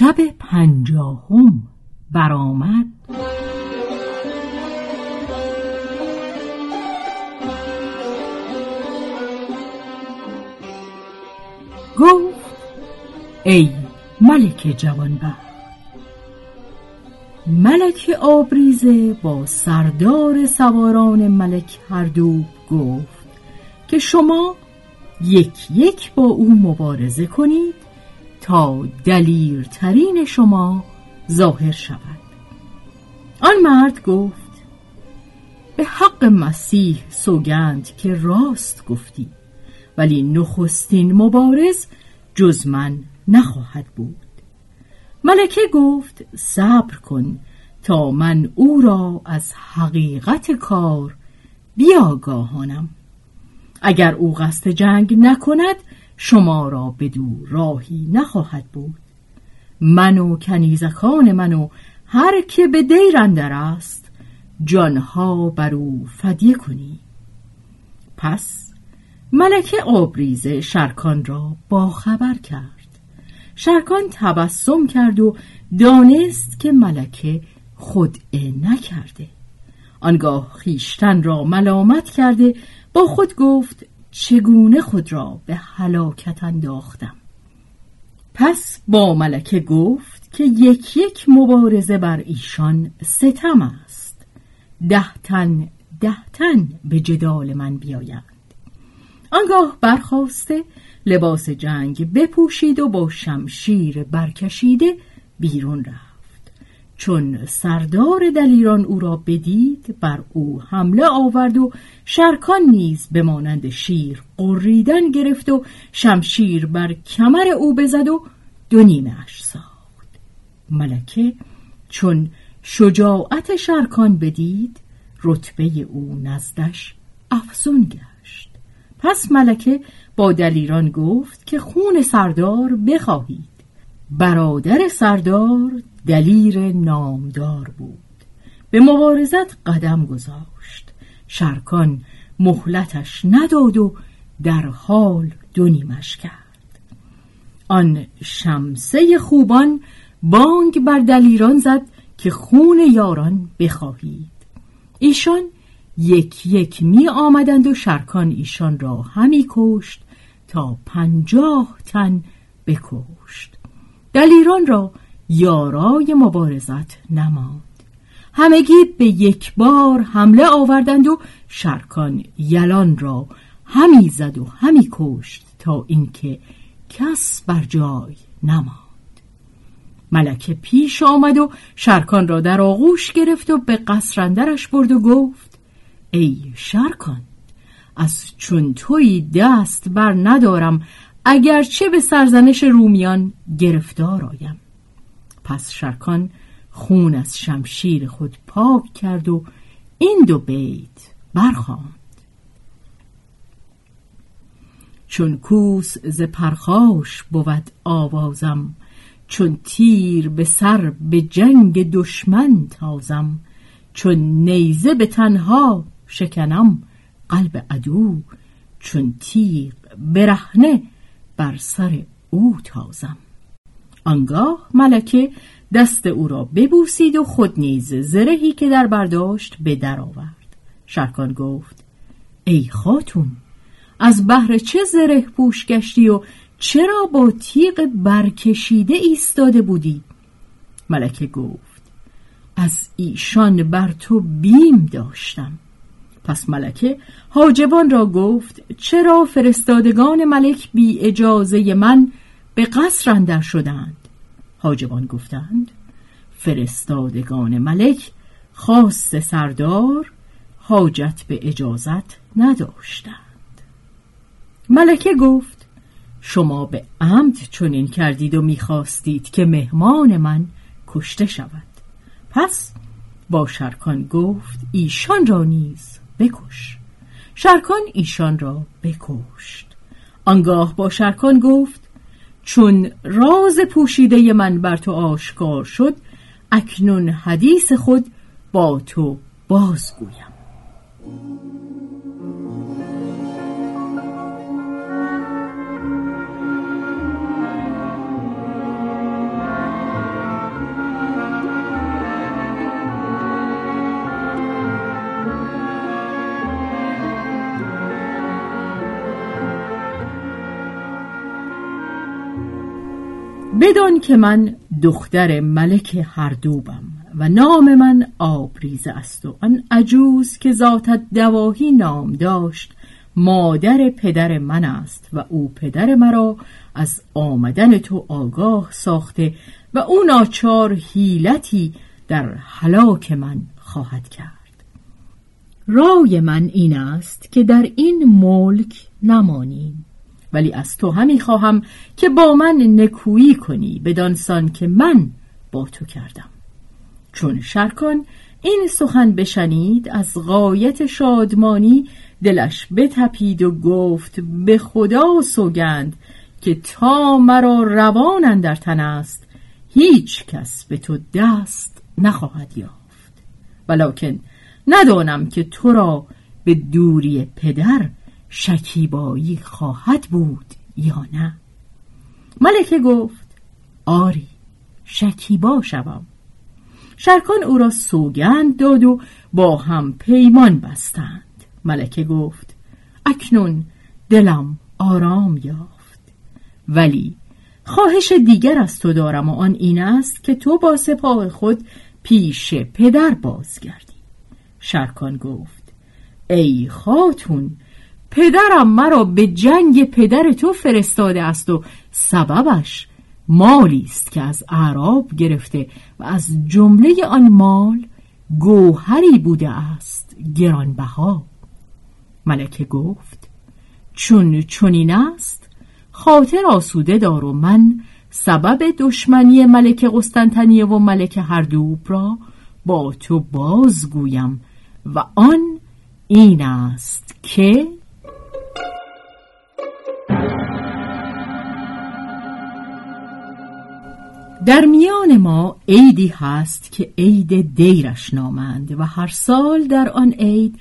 شب پنجاهم برآمد. گفت ای ملک جوانبخت ملک آبریزه با سردار سواران ملک هردوب گفت که شما یک یک با او مبارزه کنید تا دلیرترین شما ظاهر شود. آن مرد گفت به حق مسیح سوگند که راست گفتی ولی نخستین مبارز جز من نخواهد بود. ملکه گفت صبر کن تا من او را از حقیقت کار بیاگاهانم. اگر او قصد جنگ نکند شما را بدو راهی نخواهد بود. من و کنیزکان من و هر که به دیر اندر است جانها بر او فدیه کنی. پس ملکه آبریزه شرکان را با خبر کرد. شرکان تبسم کرد و دانست که ملکه خودعه نکرده. آنگاه خیشتن را ملامت کرده با خود گفت چگونه خود را به هلاکت انداختم؟ پس با ملکه گفت که یک یک مبارزه بر ایشان ستم است. ده تن ده تن به جدال من بیایند. آنگاه برخواسته لباس جنگ بپوشید و با شمشیر برکشیده بیرون رفت. چون سردار دلیران او را بدید بر او حمله آورد و شرکان نیز به مانند شیر قریدن گرفت و شمشیر بر کمر او بزد و دو نیمه اش ساخت. ملکه چون شجاعت شرکان بدید رتبه او نزدش افزون گشت. پس ملکه با دلیران گفت که خون سردار بخواهید. برادر سردار دلیر نامدار بود. به مبارزت قدم گذاشت. شرکان مهلتش نداد و در حال دو نیمش کرد. آن شمسه خوبان بانگ بر دلیران زد که خون یاران بخواهید. ایشان یک یک می آمدند و شرکان ایشان را همی کشت تا پنجاه تن بکشت. دلیران را یارای مبارزت نماند. همگی به یک بار حمله آوردند و شرکان یلان را همی زد و همی کشت تا اینکه کس بر جای نماند. ملکه پیش آمد و شرکان را در آغوش گرفت و به قصرندرش برد و گفت ای شرکان از چون توی دست بر ندارم اگرچه به سرزنش رومیان گرفتار آیم. پس شرکان خون از شمشیر خود پاک کرد و این دو بیت برخواند. چون کوس ز پرخاش بود آوازم چون تیر به سر به جنگ دشمن تازم چون نیزه به تنها شکنم قلب عدو چون تیغ برهنه بر سر او تازم. آنگاه ملکه دست او را ببوسید و خود نیز زرهی که در برداشت به در آورد. شرکان گفت ای خاتون از بهر چه زره پوش گشتی و چرا با تیغ برکشیده ایستاده بودی؟ ملکه گفت از ایشان بر تو بیم داشتم. پس ملکه حاجبان را گفت چرا فرستادگان ملک بی اجازه من به قصر اندر شدند؟ حاجبان گفتند فرستادگان ملک خاص سردار حاجت به اجازت نداشتند. ملکه گفت شما به عمد چنین کردید و می‌خواستید که مهمان من کشته شود. پس با شرکان گفت ایشان را نیز بکش. شرکان ایشان را بکشت. آنگاه با شرکان گفت چون راز پوشیده من بر تو آشکار شد اکنون حدیث خود با تو بازگویم. بدان که من دختر ملک هردوبم و نام من آبریزه است و آن عجوز که ذات دواهی نام داشت مادر پدر من است و او پدر مرا از آمدن تو آگاه ساخته و او ناچار حیلتی در حلاک من خواهد کرد. رای من این است که در این ملک نمانیم. ولی از تو همی خواهم که با من نکویی کنی بدانسان که من با تو کردم. چون شرکان این سخن بشنید از غایت شادمانی دلش بتپید و گفت به خدا سوگند که تا مرا روان در تن است هیچ کس به تو دست نخواهد یافت. ولکن ندانم که تو را به دوری پدر شکیبایی خواهد بود یا نه؟ ملکه گفت آری شکیبا شوم. شرکان او را سوگند داد و با هم پیمان بستند. ملکه گفت اکنون دلم آرام یافت. ولی خواهش دیگر از تو دارم و آن این است که تو با سپاه خود پیش پدر بازگردی. شرکان گفت ای خاتون پدرم مرا به جنگ پدر تو فرستاده است و سببش مالی است که از اعراب گرفته و از جمله آن مال گوهری بوده است گرانبها. ملکه گفت چون چنین است خاطر آسوده دار و من سبب دشمنی ملک قسطنطنیه و ملک هردوب را با تو بازگویم و آن این است که در میان ما عیدی هست که عید دیرش نامند و هر سال در آن عید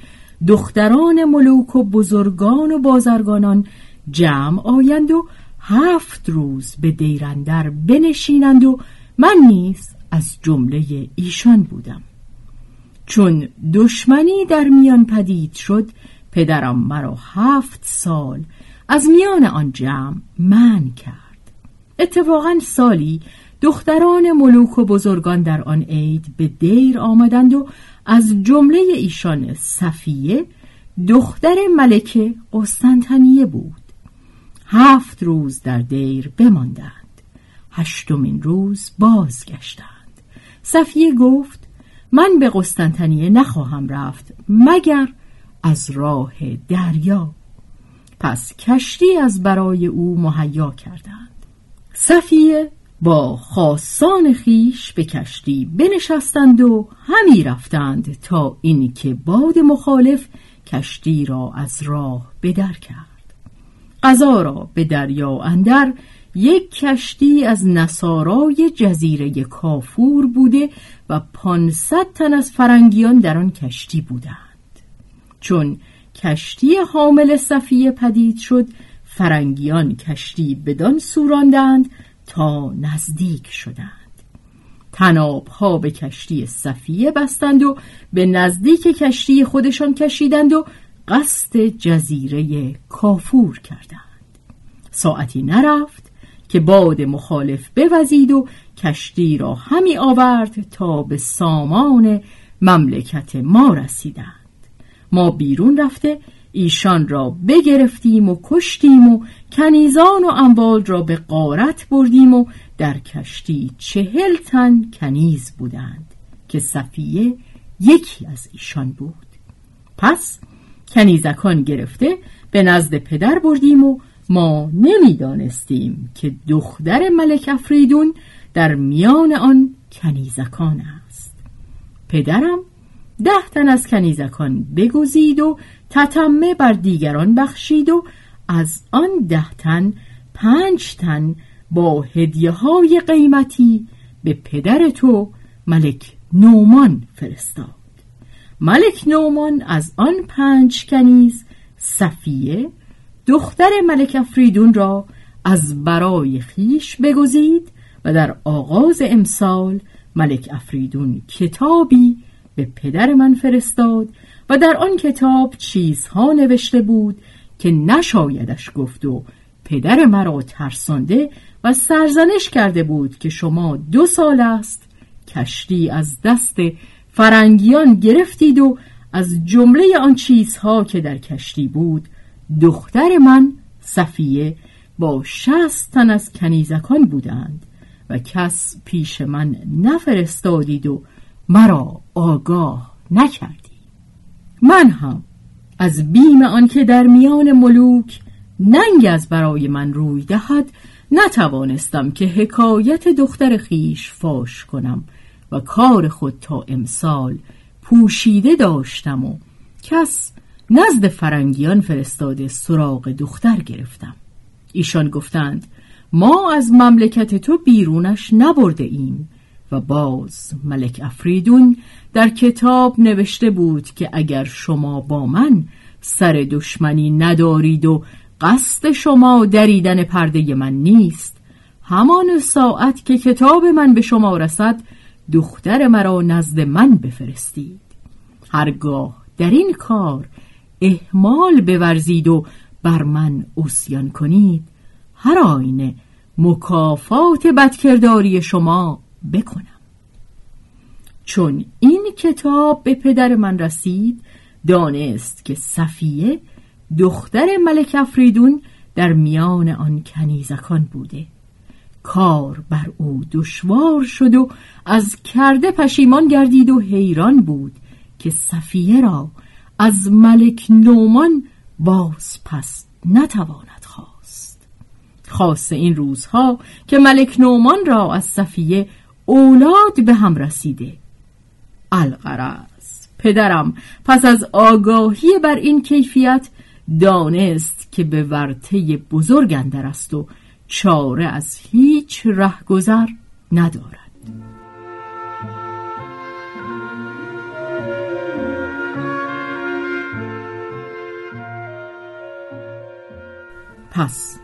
دختران ملوک و بزرگان و بازرگانان جمع آیند و هفت روز به دیرندر بنشینند و من نیز از جمله ایشان بودم. چون دشمنی در میان پدید شد پدرم مرا هفت سال از میان آن جمع من کرد. اتفاقا سالی دختران ملوک و بزرگان در آن عید به دیر آمدند و از جمله ایشان صفیه دختر ملکه قسطنطنیه بود. هفت روز در دیر بماندند. هشتمین روز بازگشتند. صفیه گفت من به قسطنطنیه نخواهم رفت مگر از راه دریا. پس کشتی از برای او مهیا کردند. صفیه با خاصان خیش به کشتی بنشستند و همی رفتند تا اینکه باد مخالف کشتی را از راه بدر کرد. قضا را به دریا اندر یک کشتی از نصارای جزیره کافور بوده و پانصد تن از فرنگیان در آن کشتی بودند. چون کشتی حامل صفیه پدید شد فرنگیان کشتی بدان سوراندند تا نزدیک شدند. تناب ها به کشتی صفیه بستند و به نزدیک کشتی خودشان کشیدند و قصد جزیره کافور کردند. ساعتی نرفت که باد مخالف بوزید و کشتی را همی آورد تا به سامان مملکت ما رسیدند. ما بیرون رفته ایشان را بگرفتیم و کشتیم و کنیزان و اموال را به قارت بردیم و در کشتی چهل تن کنیز بودند که صفیه یکی از ایشان بود. پس کنیزکان گرفته به نزد پدر بردیم و ما نمی‌دانستیم که دختر ملک افریدون در میان آن کنیزکان است. پدرم ده تن از کنیزکان بگزید و تتمه بر دیگران بخشید و از آن ده تن پنج تن با هدیه های قیمتی به پدر تو ملک نومان فرستاد. ملک نومان از آن پنج کنیز صفیه دختر ملک افریدون را از برای خیش بگزید و در آغاز امسال ملک افریدون کتابی به پدر من فرستاد و در آن کتاب چیزها نوشته بود که نشایدش گفت و پدر مرا ترسانده و سرزنش کرده بود که شما دو سال است کشتی از دست فرنگیان گرفتید و از جمله آن چیزها که در کشتی بود دختر من صفیه با شست تن از کنیزکان بودند و کس پیش من نفرستادید و مرا آگاه نکردی. من هم از بیم آنکه در میان ملوک ننگ از برای من روی دهد نتوانستم که حکایت دختر خیش فاش کنم و کار خود تا امسال پوشیده داشتم و کس نزد فرنگیان فرستاده سراغ دختر گرفتم. ایشان گفتند ما از مملکت تو بیرونش نبرده ایم. و باز ملک افریدون در کتاب نوشته بود که اگر شما با من سر دشمنی ندارید و قصد شما دریدن پرده من نیست همان ساعت که کتاب من به شما رسد دختر مرا نزد من بفرستید. هرگاه در این کار احمال بورزید و بر من اسیان کنید هر آینه مکافات بدکرداری شما بکنم. چون این کتاب به پدر من رسید دانست که صفیه دختر ملک افریدون در میان آن کنیزکان بوده. کار بر او دشوار شد و از کرده پشیمان گردید و حیران بود که صفیه را از ملک نومان باز پس نتواند خواست. خاص این روزها که ملک نومان را از صفیه اولاد به هم رسیده. القرص پدرم پس از آگاهی بر این کیفیت دانست که به ورطه بزرگ اندر است و چاره از هیچ رهگذر ندارد. پس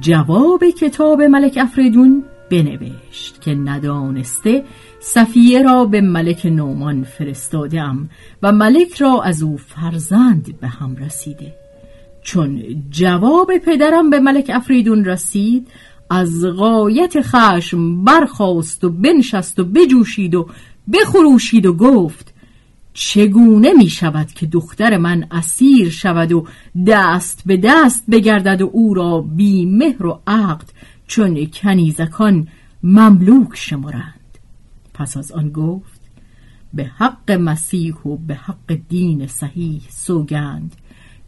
جواب کتاب ملک افریدون بنوشت که ندانسته صفیه را به ملک نومان فرستادم و ملک را از او فرزند به هم رسیده. چون جواب پدرم به ملک افریدون رسید از غایت خشم برخاست و بنشست و بجوشید و بخروشید و گفت چگونه می شود که دختر من اسیر شود و دست به دست بگردد و او را بی مهر و عقد چون کنیزکان مملوک شمرند. پس از آن گفت به حق مسیح و به حق دین صحیح سوگند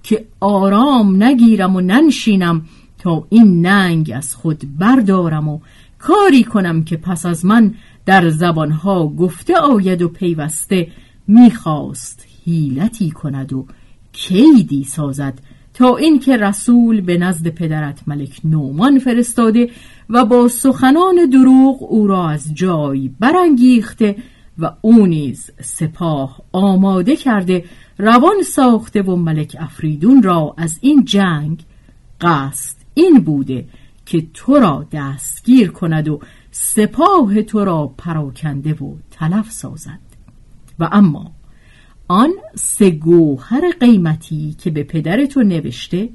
که آرام نگیرم و ننشینم تا این ننگ از خود بردارم و کاری کنم که پس از من در زبانها گفته آید و پیوسته می‌خواست حیلتی کند و کیدی سازد تا اینکه رسول به نزد پدرت ملک نومان فرستاده و با سخنان دروغ او را از جای برانگیخته و او نیز سپاه آماده کرده روان ساخته و ملک افریدون را از این جنگ قصد این بوده که تو را دستگیر کند و سپاه تو را پراکنده و تلف سازد. و اما آن سه گوهر قیمتی که به پدر تو نوشته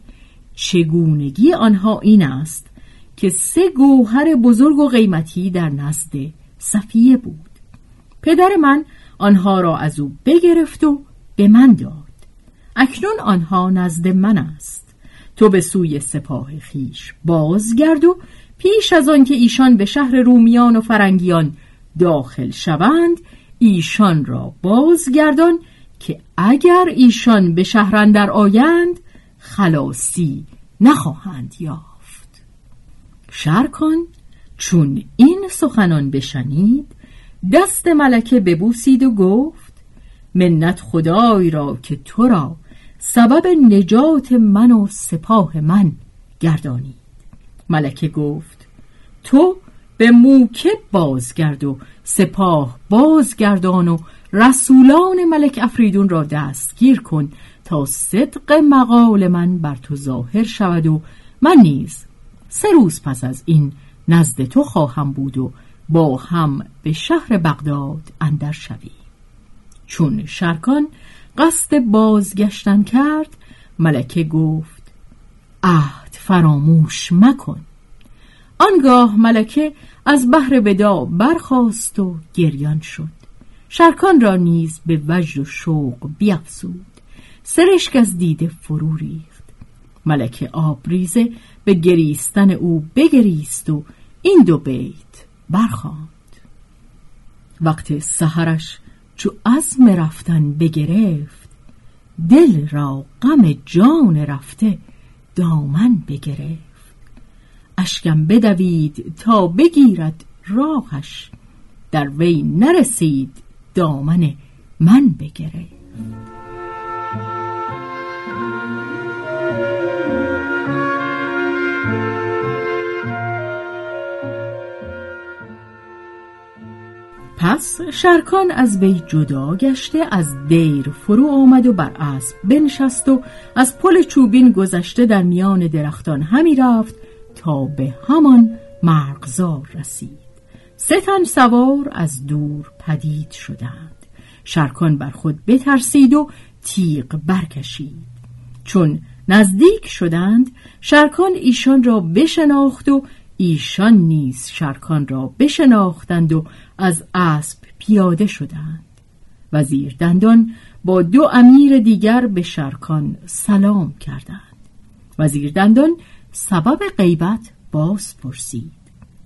چگونگی آنها این است که سه گوهر بزرگ و قیمتی در نزد صفیه بود. پدر من آنها را از او بگرفت و به من داد. اکنون آنها نزد من است. تو به سوی سپاه خیش بازگرد و پیش از آن که ایشان به شهر رومیان و فرنگیان داخل شوند ایشان را بازگردان که اگر ایشان به شهرندر آیند خلاصی نخواهند یافت. شرکان چون این سخنان بشنید دست ملکه ببوسید و گفت منت خدای را که تو را سبب نجات من و سپاه من گردانید. ملکه گفت تو به موکب بازگرد و سپاه بازگردان و رسولان ملک افریدون را دستگیر کن تا صدق مقال من بر تو ظاهر شود و من نیز سه روز پس از این نزد تو خواهم بود و با هم به شهر بغداد اندر شوی چون شرکان قصد بازگشتن کرد ملکه گفت عهد فراموش مکن. آنگاه ملکه از بحر ودا برخاست و گریان شد. شرکان را نیز به وجد و شوق بیافزود. سرشک از دیده فرو ریخت. ملکه آبریزه به گریستن او بگریست و این دو بیت برخواند. وقت سهرش چو عزم رفتن بگرفت دل را غم جان رفته دامن بگرفت. اشکم بدوید تا بگیرد راهش در وی نرسید دامن من بگرفت پس شرکان از وی جدا گشته از دیر فرو آمد و بر اسب بنشست و از پل چوبین گذشته در میان درختان همی رفت تا به همان مرغزار رسید. سه تن سوار از دور پدید شدند. شرکان بر خود بترسید و تیغ برکشید. چون نزدیک شدند شرکان ایشان را بشناخت و ایشان نیز شرکان را بشناختند و از اسب پیاده شدند. وزیر دندان با دو امیر دیگر به شرکان سلام کردند. وزیر دندان سبب غیبت باز پرسید.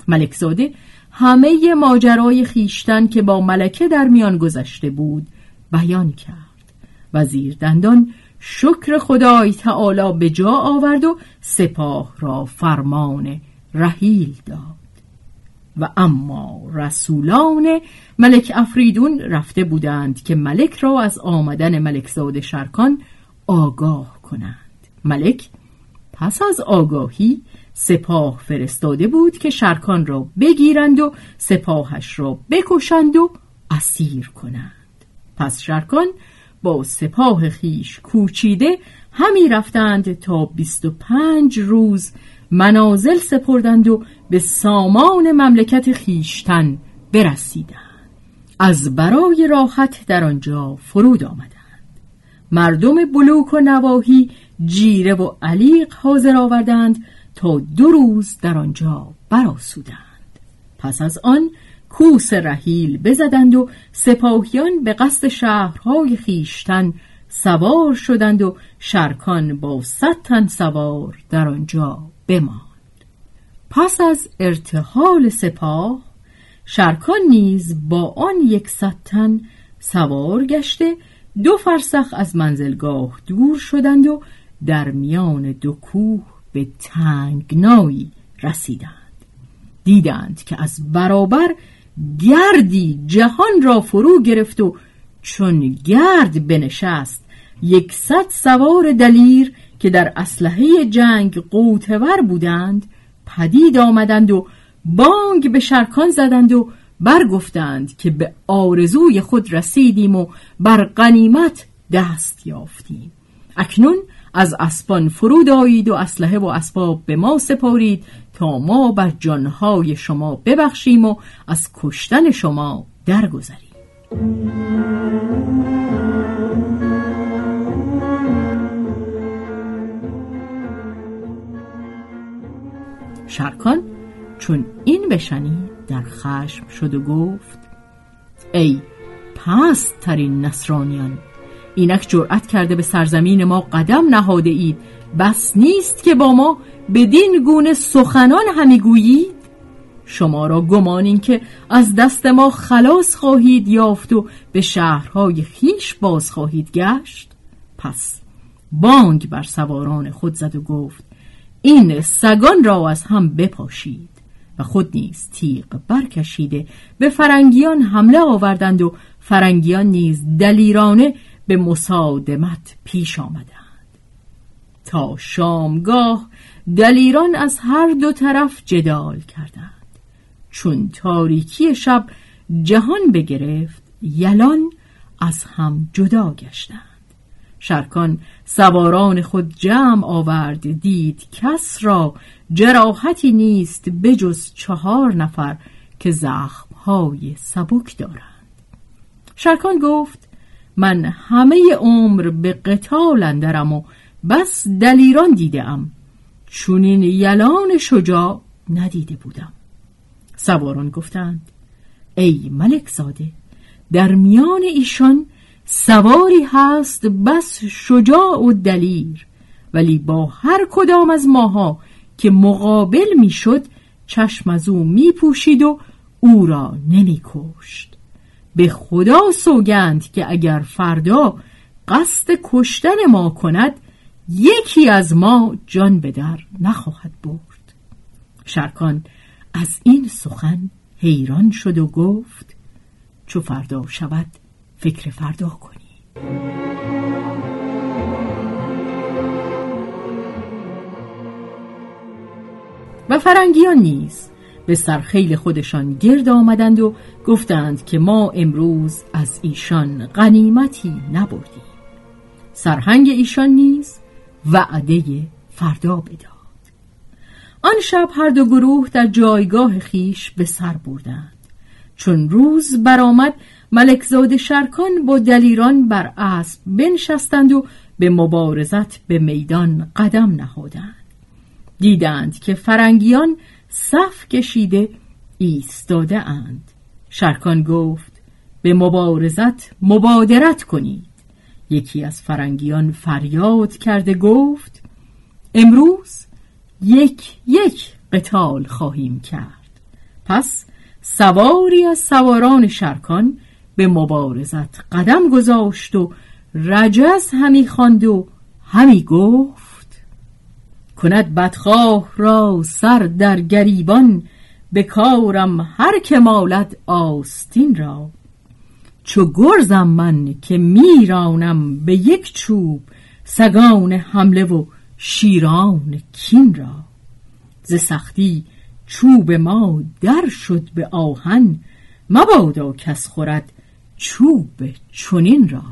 ملکزاده همه ماجرای خیشتن که با ملکه در میان گذشته بود بیان کرد. وزیر دندان شکر خدای تعالی به جا آورد و سپاه را فرمان رحیل داد. و اما رسولان ملک افریدون رفته بودند که ملک را از آمدن ملکزاد شرکان آگاه کنند. ملک پس از آگاهی سپاه فرستاده بود که شرکان را بگیرند و سپاهش را بکشند و اسیر کنند. پس شرکان با سپاه خیش کوچیده همی رفتند تا بیست و پنج روز منازل سپردند و به سامان مملکت خیشتن برسیدند. از برای راحت در آنجا فرود آمدند. مردم بلوک و نواهی جیره و علیق حاضر آوردند تا دو روز در آنجا براسودند پس از آن کوس رحیل بزدند و سپاهیان به قصد شهرهای خیشتن سوار شدند و شرکان با صد تن سوار در آنجا بماند. پس از ارتحال سپاه شرکان نیز با آن یک تن سوار گشته دو فرسخ از منزلگاه دور شدند و در میان دو کوه به تنگنایی رسیدند. دیدند که از برابر گردی جهان را فرو گرفت و چون گرد بنشست یکصد سوار دلیر که در اسلحه جنگ قوتور بودند پدید آمدند و بانگ به شرکان زدند و برگفتند که به آرزوی خود رسیدیم و بر غنیمت دست یافتیم. اکنون از اسبان فرود آیید و اسلحه و اسباب به ما سپارید تا ما بر جانهای شما ببخشیم و از کشتن شما درگذریم. شرکان چون این بشنید در خشم شد و گفت ای پست ترین نصرانیان اینک جرأت کرده به سرزمین ما قدم نهاده اید. بس نیست که با ما بدین گونه سخنان همی گویید. شما را گمان این که از دست ما خلاص خواهید یافت و به شهرهای خیش باز خواهید گشت. پس بانگ بر سواران خود زد و گفت این سگان را از هم بپاشید و خود نیز تیغ برکشیده به فرنگیان حمله آوردند و فرنگیان نیز دلیرانه به مصادمت پیش آمدند. تا شامگاه دلیران از هر دو طرف جدال کردند. چون تاریکی شب جهان بگرفت یلان از هم جدا گشتند. شرکان سواران خود جمع آورد دید کس را جراحتی نیست بجز چهار نفر که زخمهای سبک دارند. شرکان گفت من همه عمر به قتال اندرم و بس دلیران دیدم چون این یلان شجاع ندیده بودم. سواران گفتند ای ملک زاده در میان ایشان سواری هست بس شجاع و دلیر. ولی با هر کدام از ماها که مقابل می‌شد چشم از او میپوشید و او را نمیکشت. به خدا سوگند که اگر فردا قصد کشتن ما کند یکی از ما جان به در نخواهد برد. شرکان از این سخن حیران شد و گفت چو فردا شود فکر فردا کنی. و فرنگیان نیز به سرخیل خودشان گرد آمدند و گفتند که ما امروز از ایشان غنیمتی نبردیم. سرهنگ ایشان نیز وعده فردا بداد. آن شب هر دو گروه در جایگاه خیش به سر بردند. چون روز برآمد ملکزاد شرکان با دلیران بر اسب بنشستند و به مبارزت به میدان قدم نهادند. دیدند که فرنگیان صف کشیده ایستاده اند. شرکان گفت به مبارزت مبادرت کنید. یکی از فرنگیان فریاد کرده گفت امروز یک یک قتال خواهیم کرد. پس سواری از سواران شرکان به مبارزت قدم گذاشت و رجز همی خواند و همی گفت کند بدخواه را سر در گریبان به کارم هر که مالد آستین را. چو گرزم من که میرانم به یک چوب سگان حمله و شیران کین را. ز سختی چوب ما در شد به آهن مبادا کس خورد چوب چونین را.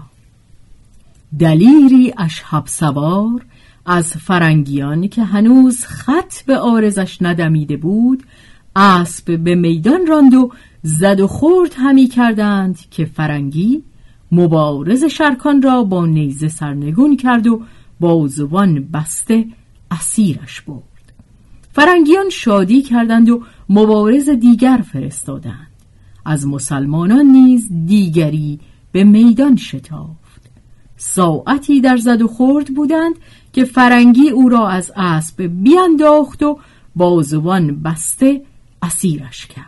دلیری اشهب سوار از فرنگیان که هنوز خط به آرزش ندمیده بود اسب به میدان راند و زد و خورد همی کردند که فرنگی مبارز شرکان را با نیزه سرنگون کرد و بازوان بسته اسیرش برد. فرنگیان شادی کردند و مبارز دیگر فرستادند. از مسلمانان نیز دیگری به میدان شتافت ساعتی در زد و خورد بودند که فرنگی او را از اسب بیانداخت و بازوان بسته اسیرش کرد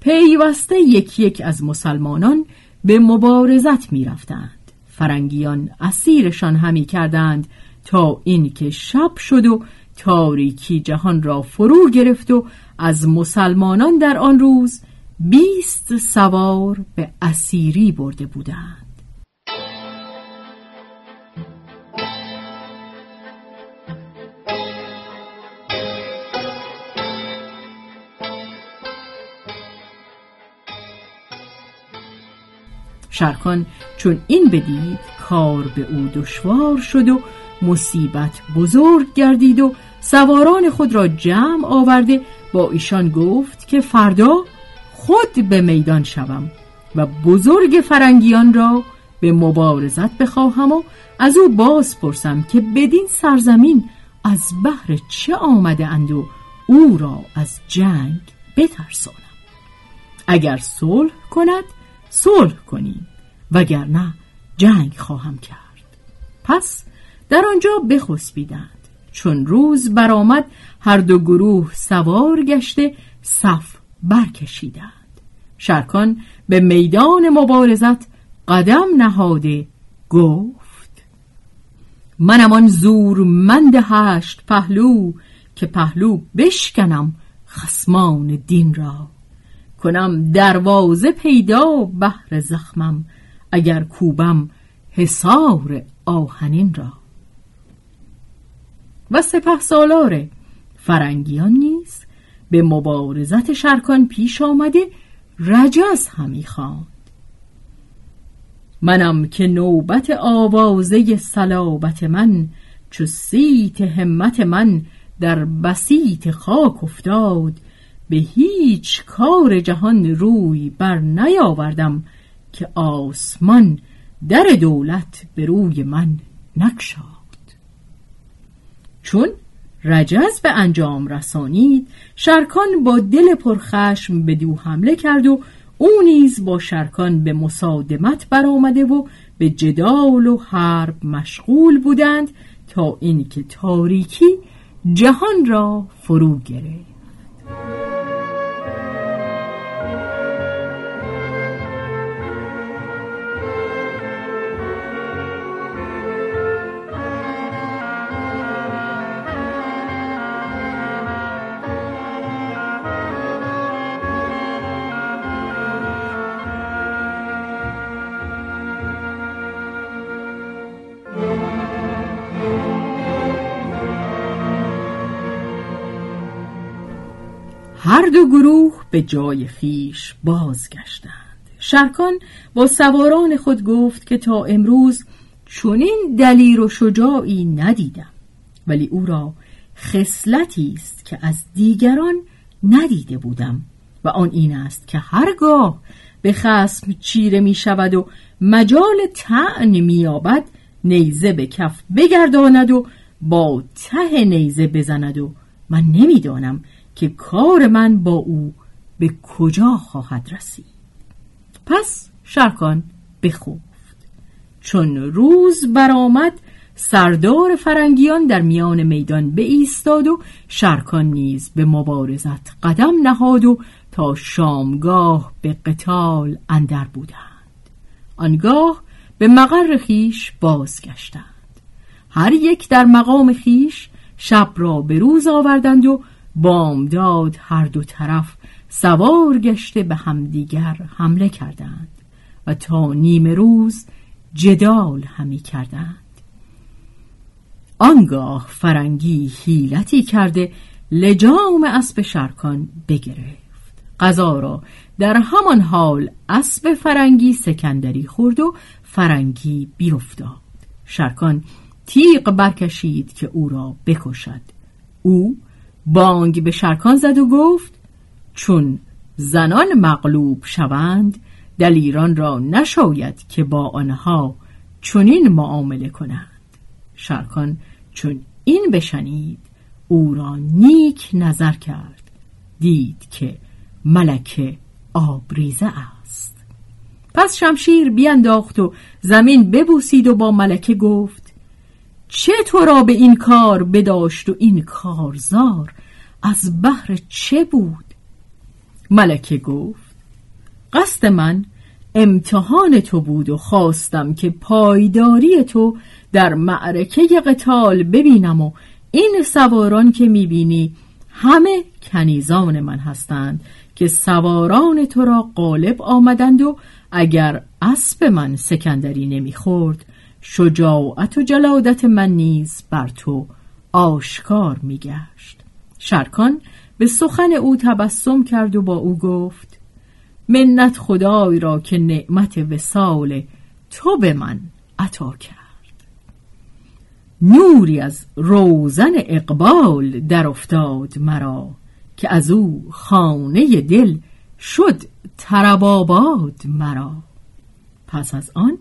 پیوسته یک یک از مسلمانان به مبارزت می رفتند. فرنگیان اسیرشان همی کردند تا اینکه شب شد و تاریکی جهان را فرو گرفت و از مسلمانان در آن روز بیست سوار به اسیری برده بودند شرکان چون این بدید کار به او دشوار شد و مصیبت بزرگ گردید و سواران خود را جمع آورده. با ایشان گفت که فردا خود به میدان شوم و بزرگ فرنگیان را به مبارزت بخواهم و از او باز پرسم که بدین سرزمین از بحر چه آمده اند و او را از جنگ بترسانم. اگر صلح کند صلح کنیم. وگرنه جنگ خواهم کرد. پس در آنجا بخسبیدند. چون روز برآمد هر دو گروه سوار گشته صف برکشیدند. شرکان به میدان مبارزت قدم نهاده گفت منم آن زورمند هشت پهلو که پهلو بشکنم خسمان دین را. کنم دروازه پیدا بهر زخمم اگر کوبم حصار آهنین را. و سپه سالار فرنگیان نیز به مبارزت شرکان پیش آمده رجز همی خواند. منم که نوبت آوازه صلابت من چو سیت همت من در بسیط خاک افتاد به هیچ کار جهان روی بر نیاوردم که آسمان در دولت به روی من نکشاد چون رجز به انجام رسانید شرکان با دل پرخشم به دو حمله کرد و او نیز با شرکان به مصادمت برآمده و به جدال و حرب مشغول بودند تا اینکه تاریکی جهان را فرو گرفت. دو گروه به جای خیش بازگشتند. شرکان با سواران خود گفت که تا امروز چنین دلیر و شجاعی ندیدم ولی او را خصلتی است که از دیگران ندیده بودم و آن این است که هرگاه به خسم چیره می شود و مجال تعن می یابد نیزه به کف بگرداند و با ته نیزه بزند و من نمی‌دانم که کار من با او به کجا خواهد رسید. پس شرکان بخفت. چون روز برآمد سردار فرنگیان در میان میدان به ایستاد و شرکان نیز به مبارزت قدم نهاد و تا شامگاه به قتال اندر بودند. آنگاه به مقر خیش بازگشتند. هر یک در مقام خیش شب را به روز آوردند و بامداد هر دو طرف سوار گشته به همدیگر حمله کردند و تا نیم روز جدال همی کردند. آنگاه فرنگی حیلتی کرده لجام اسب شرکان بگرفت. قضا را در همان حال اسب فرنگی سکندری خورد و فرنگی بیفتاد شرکان تیغ برکشید که او را بکشد. او بانگ به شرکان زد و گفت چون زنان مغلوب شوند دلیران را نشاید که با آنها چنین معامله کنند. شرکان چون این بشنید او را نیک نظر کرد دید که ملکه آبریزه است. پس شمشیر بینداخت و زمین ببوسید و با ملکه گفت چه تو را به این کار بداشت و این کارزار؟ از بحر چه بود؟ ملکه گفت قصد من امتحان تو بود و خواستم که پایداری تو در معرکه قتال ببینم و این سواران که می‌بینی همه کنیزان من هستند که سواران تو را غالب آمدند و اگر اسب من سکندری نمی‌خورد شجاعت و جلادت من نیز بر تو آشکار میگشت. شرکان به سخن او تبسم کرد و با او گفت منت خدای را که نعمت وسال تو به من عطا کرد. نوری از روزن اقبال در افتاد مرا که از او خانه دل شد ترباباد مرا. پس از آن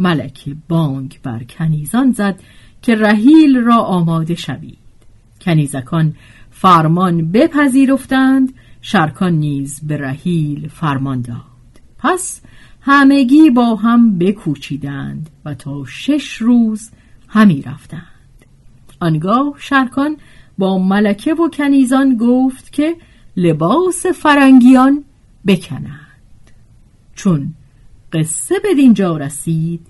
ملک بانگ بر کنیزان زد که رحیل را آماده شوید. کنیزکان فرمان بپذیرفتند شرکان نیز به رحیل فرمان داد. پس همگی با هم بکوچیدند و تا شش روز همی رفتند. آنگاه شرکان با ملکه و کنیزان گفت که لباس فرنگیان بکنند. چون قصه به دینجا رسید